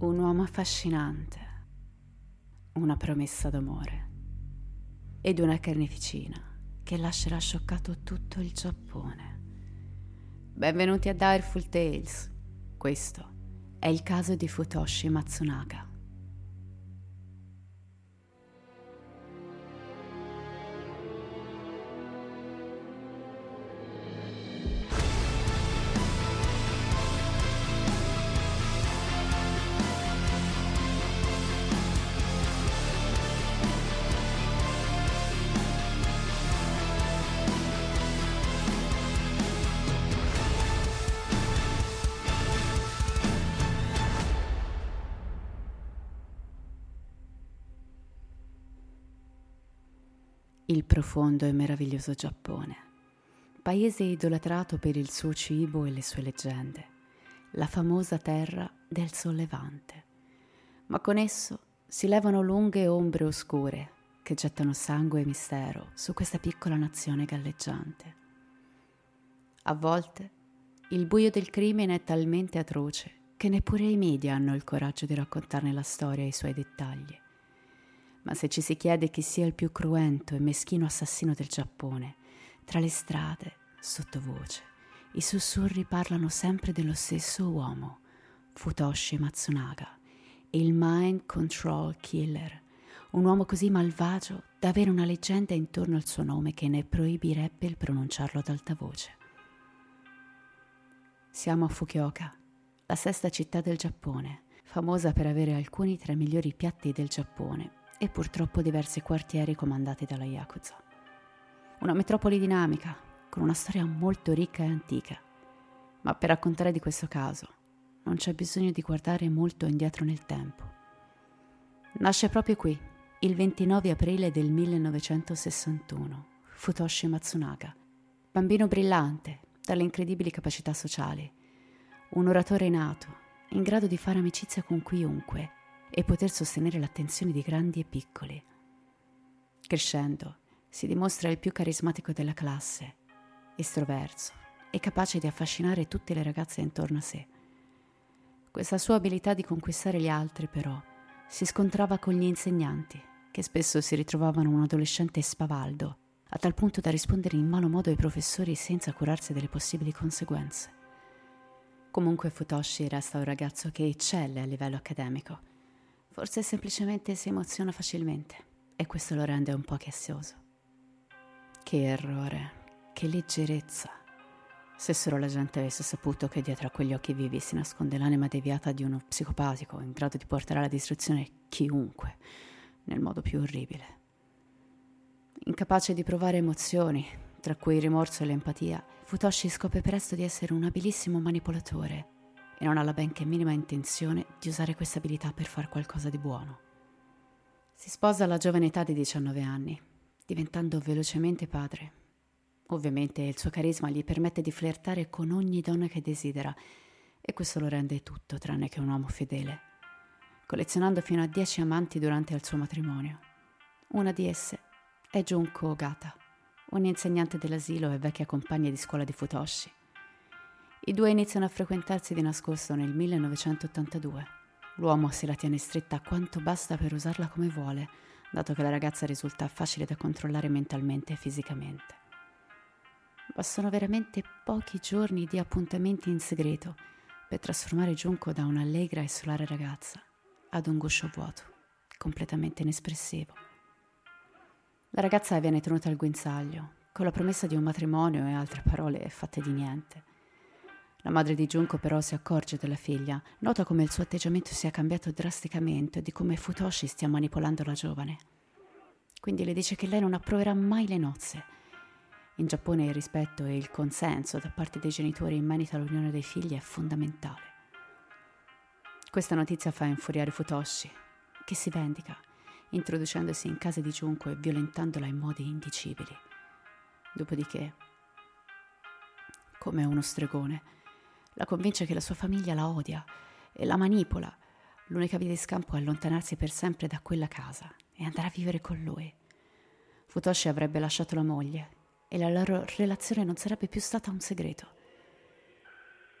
Un uomo affascinante. Una promessa d'amore. Ed una carneficina che lascerà scioccato tutto il Giappone. Benvenuti a Direful Tales. Questo è il caso di Futoshi Matsunaka. Il profondo e meraviglioso Giappone, paese idolatrato per il suo cibo e le sue leggende, la famosa terra del sollevante. Ma con esso si levano lunghe ombre oscure che gettano sangue e mistero su questa piccola nazione galleggiante. A volte il buio del crimine è talmente atroce che neppure i media hanno il coraggio di raccontarne la storia e i suoi dettagli ma se ci si chiede chi sia il più cruento e meschino assassino del Giappone, tra le strade, sottovoce, i sussurri parlano sempre dello stesso uomo, Futoshi Matsunaga, il Mind Control Killer, un uomo così malvagio da avere una leggenda intorno al suo nome che ne proibirebbe il pronunciarlo ad alta voce. Siamo a Fukuoka, la sesta città del Giappone, famosa per avere alcuni tra i migliori piatti del Giappone e purtroppo diversi quartieri comandati dalla Yakuza. Una metropoli dinamica, con una storia molto ricca e antica. Ma per raccontare di questo caso non c'è bisogno di guardare molto indietro nel tempo. Nasce proprio qui, il 29 aprile del 1961, Futoshi Matsunaga, bambino brillante, dalle incredibili capacità sociali, un oratore nato, in grado di fare amicizia con chiunque e poter sostenere l'attenzione di grandi e piccoli. Crescendo, si dimostra il più carismatico della classe, estroverso e capace di affascinare tutte le ragazze intorno a sé. Questa sua abilità di conquistare gli altri, però, si scontrava con gli insegnanti, che spesso si ritrovavano un adolescente spavaldo, a tal punto da rispondere in malo modo ai professori senza curarsi delle possibili conseguenze. Comunque Futoshi resta un ragazzo che eccelle a livello accademico Forse semplicemente si emoziona facilmente e questo lo rende un po' chiassoso. Che errore, che leggerezza. Se solo la gente avesse saputo che dietro a quegli occhi vivi si nasconde l'anima deviata di uno psicopatico in grado di portare alla distruzione chiunque, nel modo più orribile. Incapace di provare emozioni, tra cui il rimorso e l'empatia, Futoshi scopre presto di essere un abilissimo manipolatore e non ha la benché minima intenzione di usare questa abilità per fare qualcosa di buono. Si sposa alla giovane età di 19 anni, diventando velocemente padre. Ovviamente il suo carisma gli permette di flirtare con ogni donna che desidera e questo lo rende tutto tranne che un uomo fedele, collezionando fino a 10 amanti durante il suo matrimonio. Una di esse è Junko Ogata, un'insegnante dell'asilo e vecchia compagna di scuola di Futoshi. I due iniziano a frequentarsi di nascosto nel 1982. L'uomo se la tiene stretta quanto basta per usarla come vuole, dato che la ragazza risulta facile da controllare mentalmente e fisicamente. Bastano veramente pochi giorni di appuntamenti in segreto per trasformare Junko da un'allegra e solare ragazza ad un guscio vuoto, completamente inespressivo. La ragazza viene tenuta al guinzaglio, con la promessa di un matrimonio e altre parole fatte di niente. La madre di Junko però si accorge della figlia, nota come il suo atteggiamento sia cambiato drasticamente e di come Futoshi stia manipolando la giovane. Quindi le dice che lei non approverà mai le nozze. In Giappone il rispetto e il consenso da parte dei genitori in merito all'unione dei figli è fondamentale. Questa notizia fa infuriare Futoshi, che si vendica, introducendosi in casa di Junko e violentandola in modi indicibili. Dopodiché, come uno stregone, la convince che la sua famiglia la odia e la manipola. L'unica via di scampo è allontanarsi per sempre da quella casa e andare a vivere con lui. Futoshi avrebbe lasciato la moglie e la loro relazione non sarebbe più stata un segreto.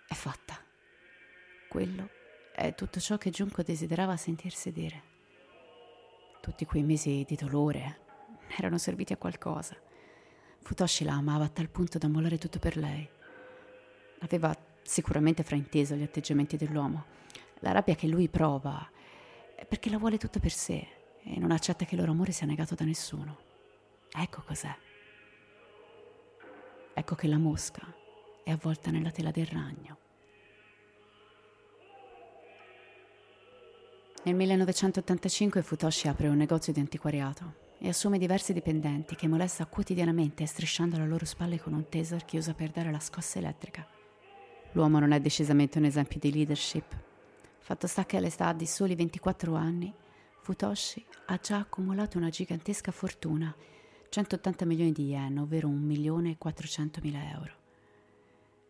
È fatta. Quello è tutto ciò che Junko desiderava sentirsi dire. Tutti quei mesi di dolore erano serviti a qualcosa. Futoshi la amava a tal punto da mollare tutto per lei. Aveva sicuramente frainteso gli atteggiamenti dell'uomo. La rabbia che lui prova è perché la vuole tutta per sé e non accetta che il loro amore sia negato da nessuno. Ecco cos'è. Ecco che la mosca è avvolta nella tela del ragno. Nel 1985 Futoshi apre un negozio di antiquariato e assume diversi dipendenti che molesta quotidianamente strisciando alle loro spalle con un taser che usa per dare la scossa elettrica. L'uomo non è decisamente un esempio di leadership. Fatto sta che all'età di soli 24 anni, Futoshi ha già accumulato una gigantesca fortuna, 180 milioni di yen, ovvero 1 milione e 400 mila euro.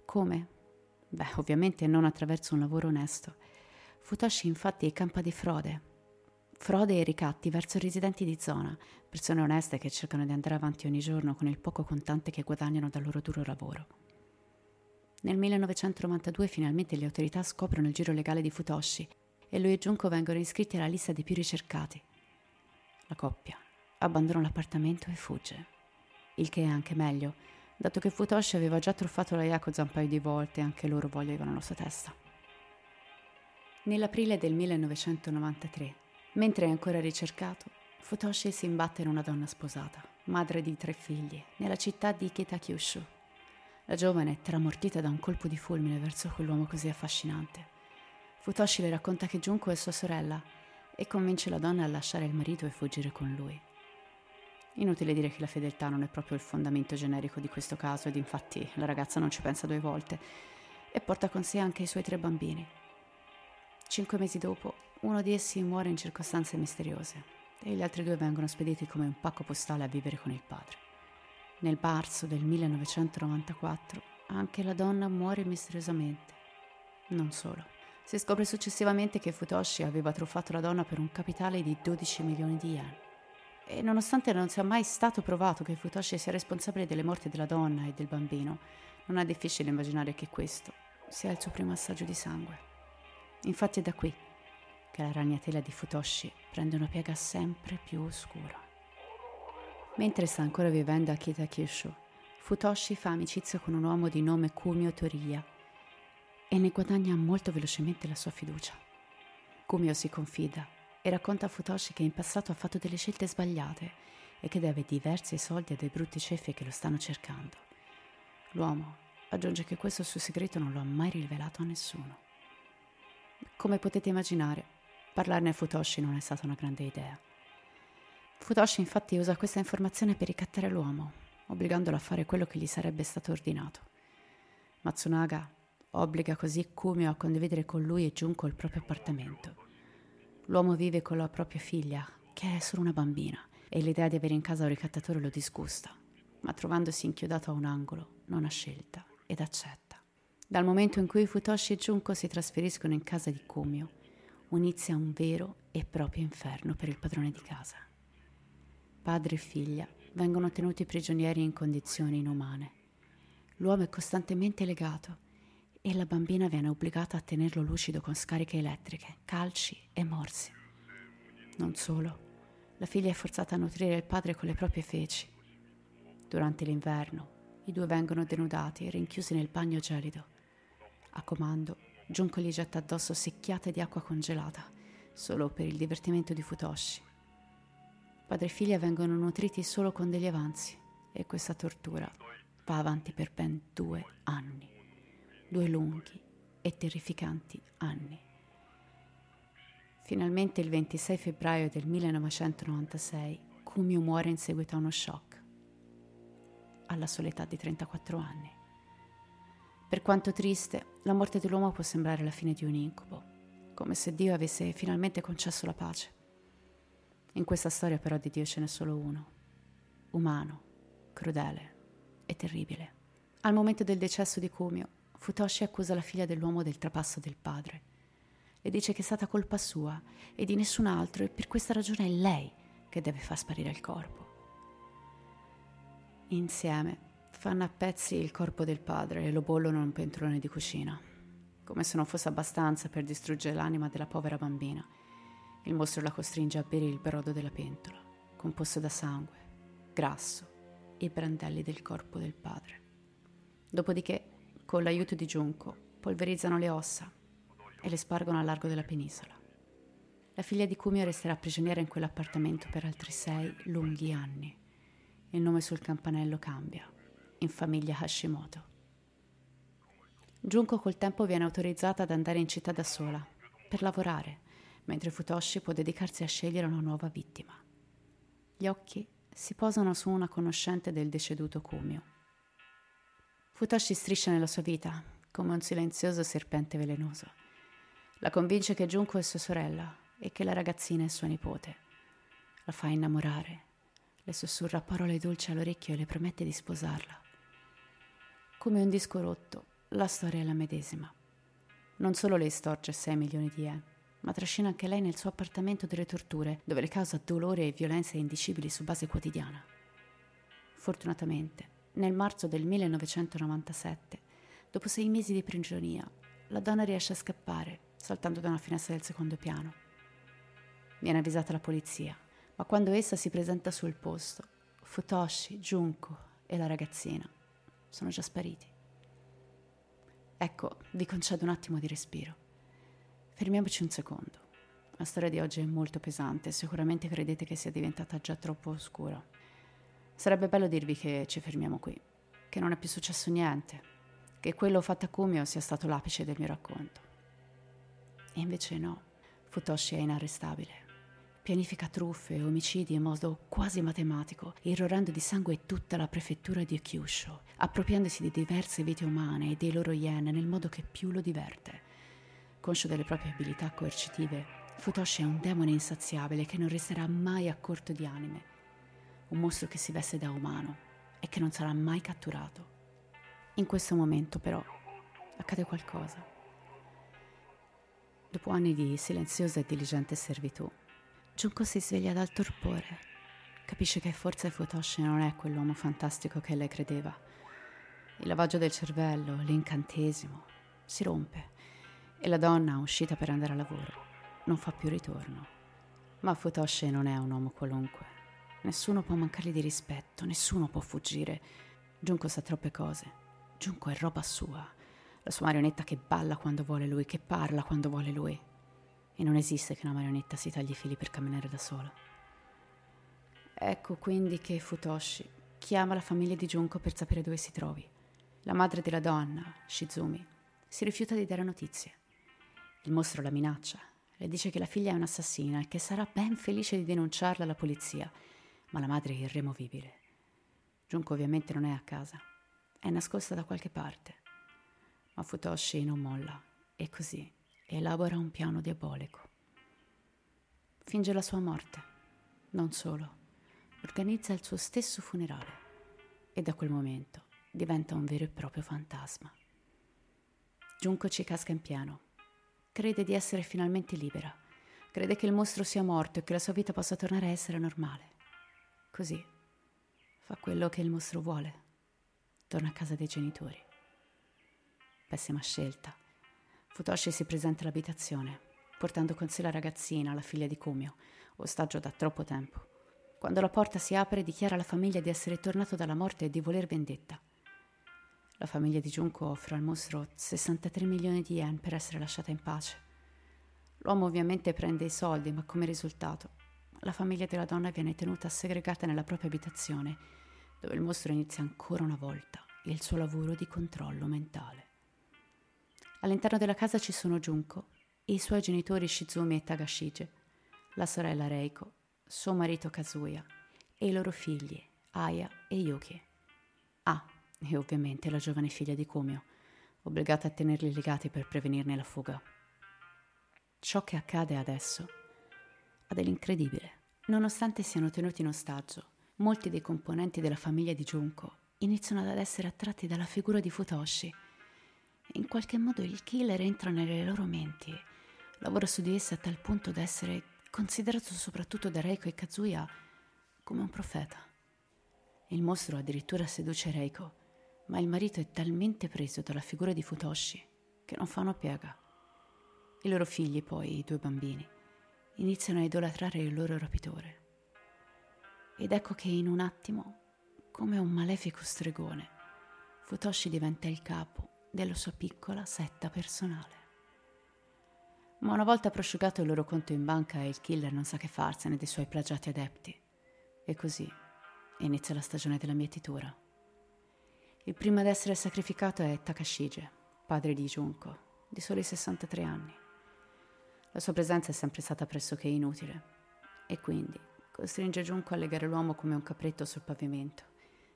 Come? Beh, ovviamente non attraverso un lavoro onesto. Futoshi infatti campa di frode. Frode e ricatti verso residenti di zona, persone oneste che cercano di andare avanti ogni giorno con il poco contante che guadagnano dal loro duro lavoro. Nel 1992 finalmente le autorità scoprono il giro legale di Futoshi e lui e Junko vengono iscritti alla lista dei più ricercati. La coppia abbandona l'appartamento e fugge. Il che è anche meglio, dato che Futoshi aveva già truffato la Yakuza un paio di volte e anche loro volevano la sua testa. Nell'aprile del 1993, mentre è ancora ricercato, Futoshi si imbatte in una donna sposata, madre di tre figli, nella città di Kitakyushu, la giovane tramortita da un colpo di fulmine verso quell'uomo così affascinante. Futoshi le racconta che Junko è sua sorella e convince la donna a lasciare il marito e fuggire con lui. Inutile dire che la fedeltà non è proprio il fondamento generico di questo caso ed infatti la ragazza non ci pensa due volte e porta con sé anche i suoi tre bambini. Cinque mesi dopo, uno di essi muore in circostanze misteriose e gli altri due vengono spediti come un pacco postale a vivere con il padre. Nel marzo del 1994 anche la donna muore misteriosamente. Non solo. Si scopre successivamente che Futoshi aveva truffato la donna per un capitale di 12 milioni di yen. E nonostante non sia mai stato provato che Futoshi sia responsabile delle morti della donna e del bambino, non è difficile immaginare che questo sia il suo primo assaggio di sangue. Infatti è da qui che la ragnatela di Futoshi prende una piega sempre più oscura. Mentre sta ancora vivendo a Kitakyushu, Futoshi fa amicizia con un uomo di nome Kumio Toriya e ne guadagna molto velocemente la sua fiducia. Kumio si confida e racconta a Futoshi che in passato ha fatto delle scelte sbagliate e che deve diversi soldi a dei brutti ceffi che lo stanno cercando. L'uomo aggiunge che questo suo segreto non lo ha mai rivelato a nessuno. Come potete immaginare, parlarne a Futoshi non è stata una grande idea. Futoshi infatti usa questa informazione per ricattare l'uomo, obbligandolo a fare quello che gli sarebbe stato ordinato. Matsunaga obbliga così Kumio a condividere con lui e Junko il proprio appartamento. L'uomo vive con la propria figlia, che è solo una bambina, e l'idea di avere in casa un ricattatore lo disgusta, ma trovandosi inchiodato a un angolo non ha scelta ed accetta. Dal momento in cui Futoshi e Junko si trasferiscono in casa di Kumio, inizia un vero e proprio inferno per il padrone di casa padre e figlia vengono tenuti prigionieri in condizioni inumane. L'uomo è costantemente legato e la bambina viene obbligata a tenerlo lucido con scariche elettriche, calci e morsi. Non solo, la figlia è forzata a nutrire il padre con le proprie feci. Durante l'inverno, i due vengono denudati e rinchiusi nel bagno gelido. A comando, Junko gli getta addosso secchiate di acqua congelata, solo per il divertimento di Futoshi. Padre e figlia vengono nutriti solo con degli avanzi e questa tortura va avanti per ben due anni, due lunghi e terrificanti anni. Finalmente il 26 febbraio del 1996 Kumio muore in seguito a uno shock, alla sola età di 34 anni. Per quanto triste, la morte dell'uomo può sembrare la fine di un incubo, come se Dio avesse finalmente concesso la pace. In questa storia però di Dio ce n'è solo uno, umano, crudele e terribile. Al momento del decesso di Kumio, Futoshi accusa la figlia dell'uomo del trapasso del padre e dice che è stata colpa sua e di nessun altro e per questa ragione è lei che deve far sparire il corpo. Insieme fanno a pezzi il corpo del padre e lo bollono in un pentolone di cucina, come se non fosse abbastanza per distruggere l'anima della povera bambina. Il mostro la costringe a bere il brodo della pentola, composto da sangue, grasso e brandelli del corpo del padre. Dopodiché, con l'aiuto di Giunco, polverizzano le ossa e le spargono a largo della penisola. La figlia di Kumio resterà prigioniera in quell'appartamento per altri sei lunghi anni. Il nome sul campanello cambia, in famiglia Hashimoto. Junko col tempo viene autorizzata ad andare in città da sola, per lavorare, mentre Futoshi può dedicarsi a scegliere una nuova vittima. Gli occhi si posano su una conoscente del deceduto Kumio. Futoshi striscia nella sua vita come un silenzioso serpente velenoso. La convince che Junko è sua sorella e che la ragazzina è sua nipote. La fa innamorare, le sussurra parole dolci all'orecchio e le promette di sposarla. Come un disco rotto, la storia è la medesima. Non solo lei storge 6 milioni di yen, ma trascina anche lei nel suo appartamento delle torture, dove le causa dolore e violenze indicibili su base quotidiana. Fortunatamente, nel marzo del 1997, dopo sei mesi di prigionia, la donna riesce a scappare saltando da una finestra del secondo piano. Viene avvisata la polizia, ma quando essa si presenta sul posto, Futoshi, Junko e la ragazzina sono già spariti. Ecco, vi concedo un attimo di respiro. Fermiamoci un secondo. La storia di oggi è molto pesante sicuramente credete che sia diventata già troppo oscura. Sarebbe bello dirvi che ci fermiamo qui, che non è più successo niente, che quello fatto a Kumio sia stato l'apice del mio racconto. E invece no, Futoshi è inarrestabile. Pianifica truffe omicidi in modo quasi matematico, irrorando di sangue tutta la prefettura di Kyushu, appropriandosi di diverse vite umane e dei loro yen nel modo che più lo diverte. Conscio delle proprie abilità coercitive, Futoshi è un demone insaziabile che non resterà mai a corto di anime. Un mostro che si veste da umano e che non sarà mai catturato. In questo momento, però, accade qualcosa. Dopo anni di silenziosa e diligente servitù, Junko si sveglia dal torpore. Capisce che forse Futoshi non è quell'uomo fantastico che lei credeva. Il lavaggio del cervello, l'incantesimo, si rompe e la donna, uscita per andare a lavoro, non fa più ritorno. Ma Futoshi non è un uomo qualunque. Nessuno può mancargli di rispetto, nessuno può fuggire. Junko sa troppe cose. Junko è roba sua la sua marionetta che balla quando vuole lui, che parla quando vuole lui. E non esiste che una marionetta si tagli i fili per camminare da sola. Ecco quindi che Futoshi chiama la famiglia di Junko per sapere dove si trovi. La madre della donna, Shizumi, si rifiuta di dare notizie. Il mostro la minaccia, le dice che la figlia è un'assassina e che sarà ben felice di denunciarla alla polizia, ma la madre è irremovibile. Junko ovviamente non è a casa, è nascosta da qualche parte ma Futoshi non molla e così elabora un piano diabolico. Finge la sua morte, non solo, organizza il suo stesso funerale e da quel momento diventa un vero e proprio fantasma. Junko ci casca in pieno. Crede di essere finalmente libera. Crede che il mostro sia morto e che la sua vita possa tornare a essere normale. Così fa quello che il mostro vuole. Torna a casa dei genitori. Pessima scelta. Futoshi si presenta all'abitazione, portando con sé la ragazzina, la figlia di Kumio, ostaggio da troppo tempo. Quando la porta si apre, dichiara alla famiglia di essere tornato dalla morte e di voler vendetta. La famiglia di Junko offre al mostro 63 milioni di yen per essere lasciata in pace. L'uomo ovviamente prende i soldi, ma come risultato la famiglia della donna viene tenuta segregata nella propria abitazione, dove il mostro inizia ancora una volta il suo lavoro di controllo mentale. All'interno della casa ci sono Junko, i suoi genitori Shizumi e Takashige, la sorella Reiko, suo marito Kazuya e i loro figli Aya e Yuki. E ovviamente la giovane figlia di Kumio, obbligata a tenerli legati per prevenirne la fuga. Ciò che accade adesso ha dell'incredibile. Nonostante siano tenuti in ostaggio, molti dei componenti della famiglia di Junko iniziano ad essere attratti dalla figura di Futoshi. In qualche modo il killer entra nelle loro menti, lavora su di esse a tal punto da essere considerato soprattutto da Reiko e Kazuya come un profeta. Il mostro addirittura seduce Reiko, ma il marito è talmente preso dalla figura di Futoshi che non fa una piega. I loro figli, poi, i due bambini, iniziano a idolatrare il loro rapitore. Ed ecco che in un attimo, come un malefico stregone, Futoshi diventa il capo della sua piccola setta personale. Ma una volta prosciugato il loro conto in banca, il killer non sa che farsene dei suoi plagiati adepti. E così inizia la stagione della mietitura. Il primo ad essere sacrificato è Takashige, padre di Junko, di soli 63 anni. La sua presenza è sempre stata pressoché inutile e quindi costringe Junko a legare l'uomo come un capretto sul pavimento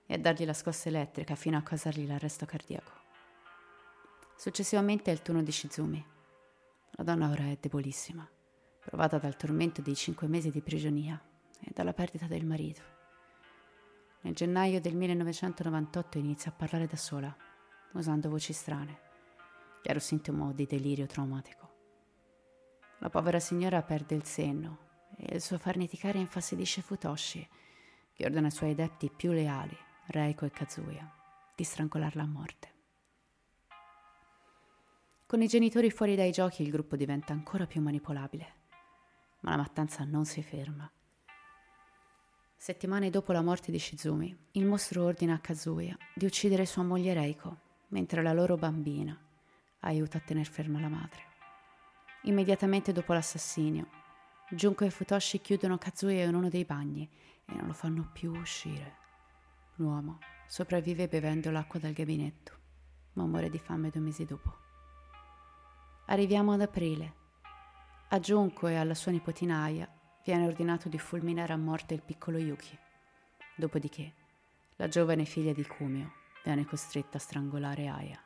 e a dargli la scossa elettrica fino a causargli l'arresto cardiaco. Successivamente è il turno di Shizumi. La donna ora è debolissima, provata dal tormento dei cinque mesi di prigionia e dalla perdita del marito. Nel gennaio del 1998 inizia a parlare da sola, usando voci strane, chiaro sintomo di delirio traumatico. La povera signora perde il senno e il suo farneticare infastidisce Futoshi, che ordina ai suoi adepti più leali, Reiko e Kazuya, di strangolarla a morte. Con i genitori fuori dai giochi il gruppo diventa ancora più manipolabile, ma la mattanza non si ferma. Settimane dopo la morte di Shizumi, il mostro ordina a Kazuya di uccidere sua moglie Reiko, mentre la loro bambina aiuta a tener ferma la madre. Immediatamente dopo l'assassinio, Junko e Futoshi chiudono Kazuya in uno dei bagni e non lo fanno più uscire. L'uomo sopravvive bevendo l'acqua dal gabinetto, ma muore di fame due mesi dopo. Arriviamo ad aprile. A Junko e alla sua nipotina Aya viene ordinato di fulminare a morte il piccolo Yuki. Dopodiché, la giovane figlia di Kumio viene costretta a strangolare Aya.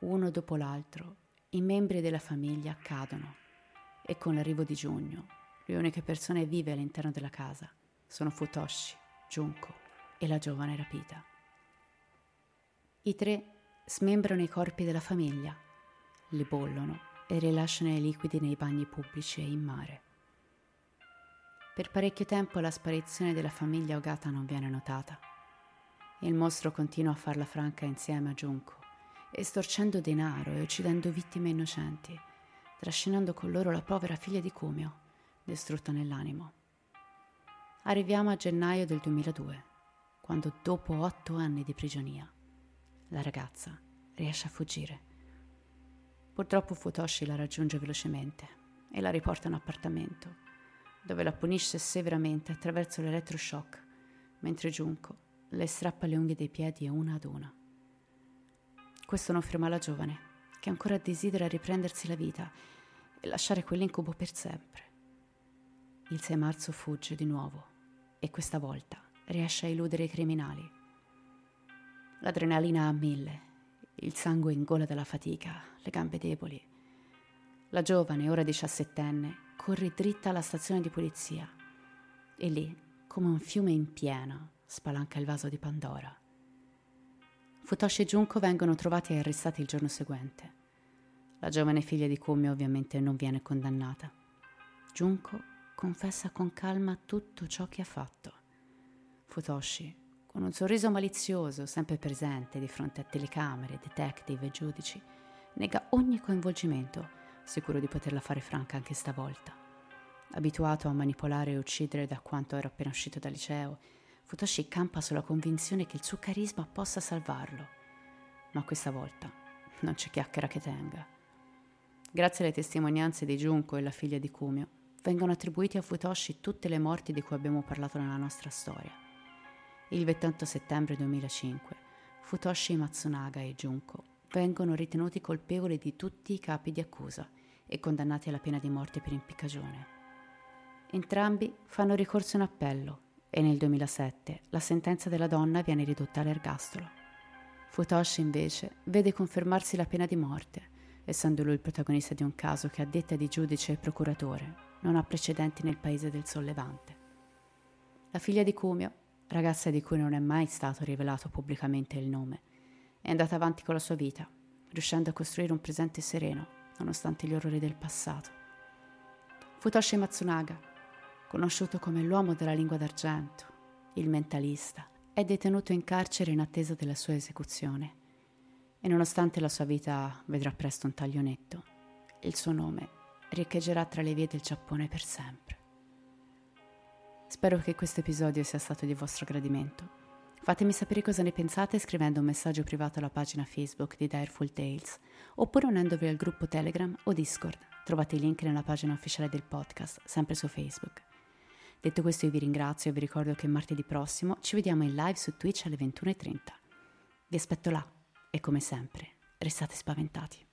Uno dopo l'altro, i membri della famiglia cadono e con l'arrivo di giugno le uniche persone vive all'interno della casa sono Futoshi, Junko e la giovane rapita. I tre smembrano i corpi della famiglia, li bollono e rilasciano i liquidi nei bagni pubblici e in mare. Per parecchio tempo la sparizione della famiglia Ogata non viene notata. Il mostro continua a farla franca insieme a Junko estorcendo denaro e uccidendo vittime innocenti, trascinando con loro la povera figlia di Cumio, distrutta nell'animo. Arriviamo a gennaio del 2002, quando dopo otto anni di prigionia, la ragazza riesce a fuggire. Purtroppo Futoshi la raggiunge velocemente e la riporta in appartamento, dove la punisce severamente attraverso l'elettroshock, mentre Junko le strappa le unghie dei piedi una ad una. Questo non ferma la giovane, che ancora desidera riprendersi la vita e lasciare quell'incubo per sempre. Il 6 marzo fugge di nuovo e questa volta riesce a eludere i criminali. L'adrenalina a mille, il sangue in gola dalla fatica, le gambe deboli. La giovane, ora diciassettenne, corre dritta alla stazione di polizia e lì, come un fiume in piena, spalanca il vaso di Pandora. Futoshi e Junko vengono trovati e arrestati il giorno seguente. La giovane figlia di Kumi ovviamente non viene condannata. Junko confessa con calma tutto ciò che ha fatto. Futoshi, con un sorriso malizioso sempre presente di fronte a telecamere, detective e giudici, nega ogni coinvolgimento, sicuro di poterla fare franca anche stavolta. Abituato a manipolare e uccidere da quanto era appena uscito dal liceo, Futoshi campa sulla convinzione che il suo carisma possa salvarlo ma questa volta non c'è chiacchiera che tenga. Grazie alle testimonianze di Junko e la figlia di Kumio, vengono attribuiti a Futoshi tutte le morti di cui abbiamo parlato nella nostra storia. Il 28 settembre 2005, Futoshi Matsunaga e Junko vengono ritenuti colpevoli di tutti i capi di accusa e condannati alla pena di morte per impiccagione. Entrambi fanno ricorso in appello e nel 2007 la sentenza della donna viene ridotta all'ergastolo. Futoshi invece vede confermarsi la pena di morte, essendo lui il protagonista di un caso che a detta di giudice e procuratore non ha precedenti nel paese del sollevante. La figlia di Kumio, ragazza di cui non è mai stato rivelato pubblicamente il nome, è andata avanti con la sua vita, riuscendo a costruire un presente sereno nonostante gli orrori del passato. Futoshi Matsunaga, conosciuto come l'uomo della lingua d'argento, il mentalista, è detenuto in carcere in attesa della sua esecuzione e nonostante la sua vita vedrà presto un taglio netto, il suo nome riecheggerà tra le vie del Giappone per sempre. Spero che questo episodio sia stato di vostro gradimento. Fatemi sapere cosa ne pensate scrivendo un messaggio privato alla pagina Facebook di Direful Tales oppure unendovi al gruppo Telegram o Discord. Trovate i link nella pagina ufficiale del podcast, sempre su Facebook. Detto questo io vi ringrazio e vi ricordo che martedì prossimo ci vediamo in live su Twitch alle 21.30. Vi aspetto là e come sempre restate spaventati.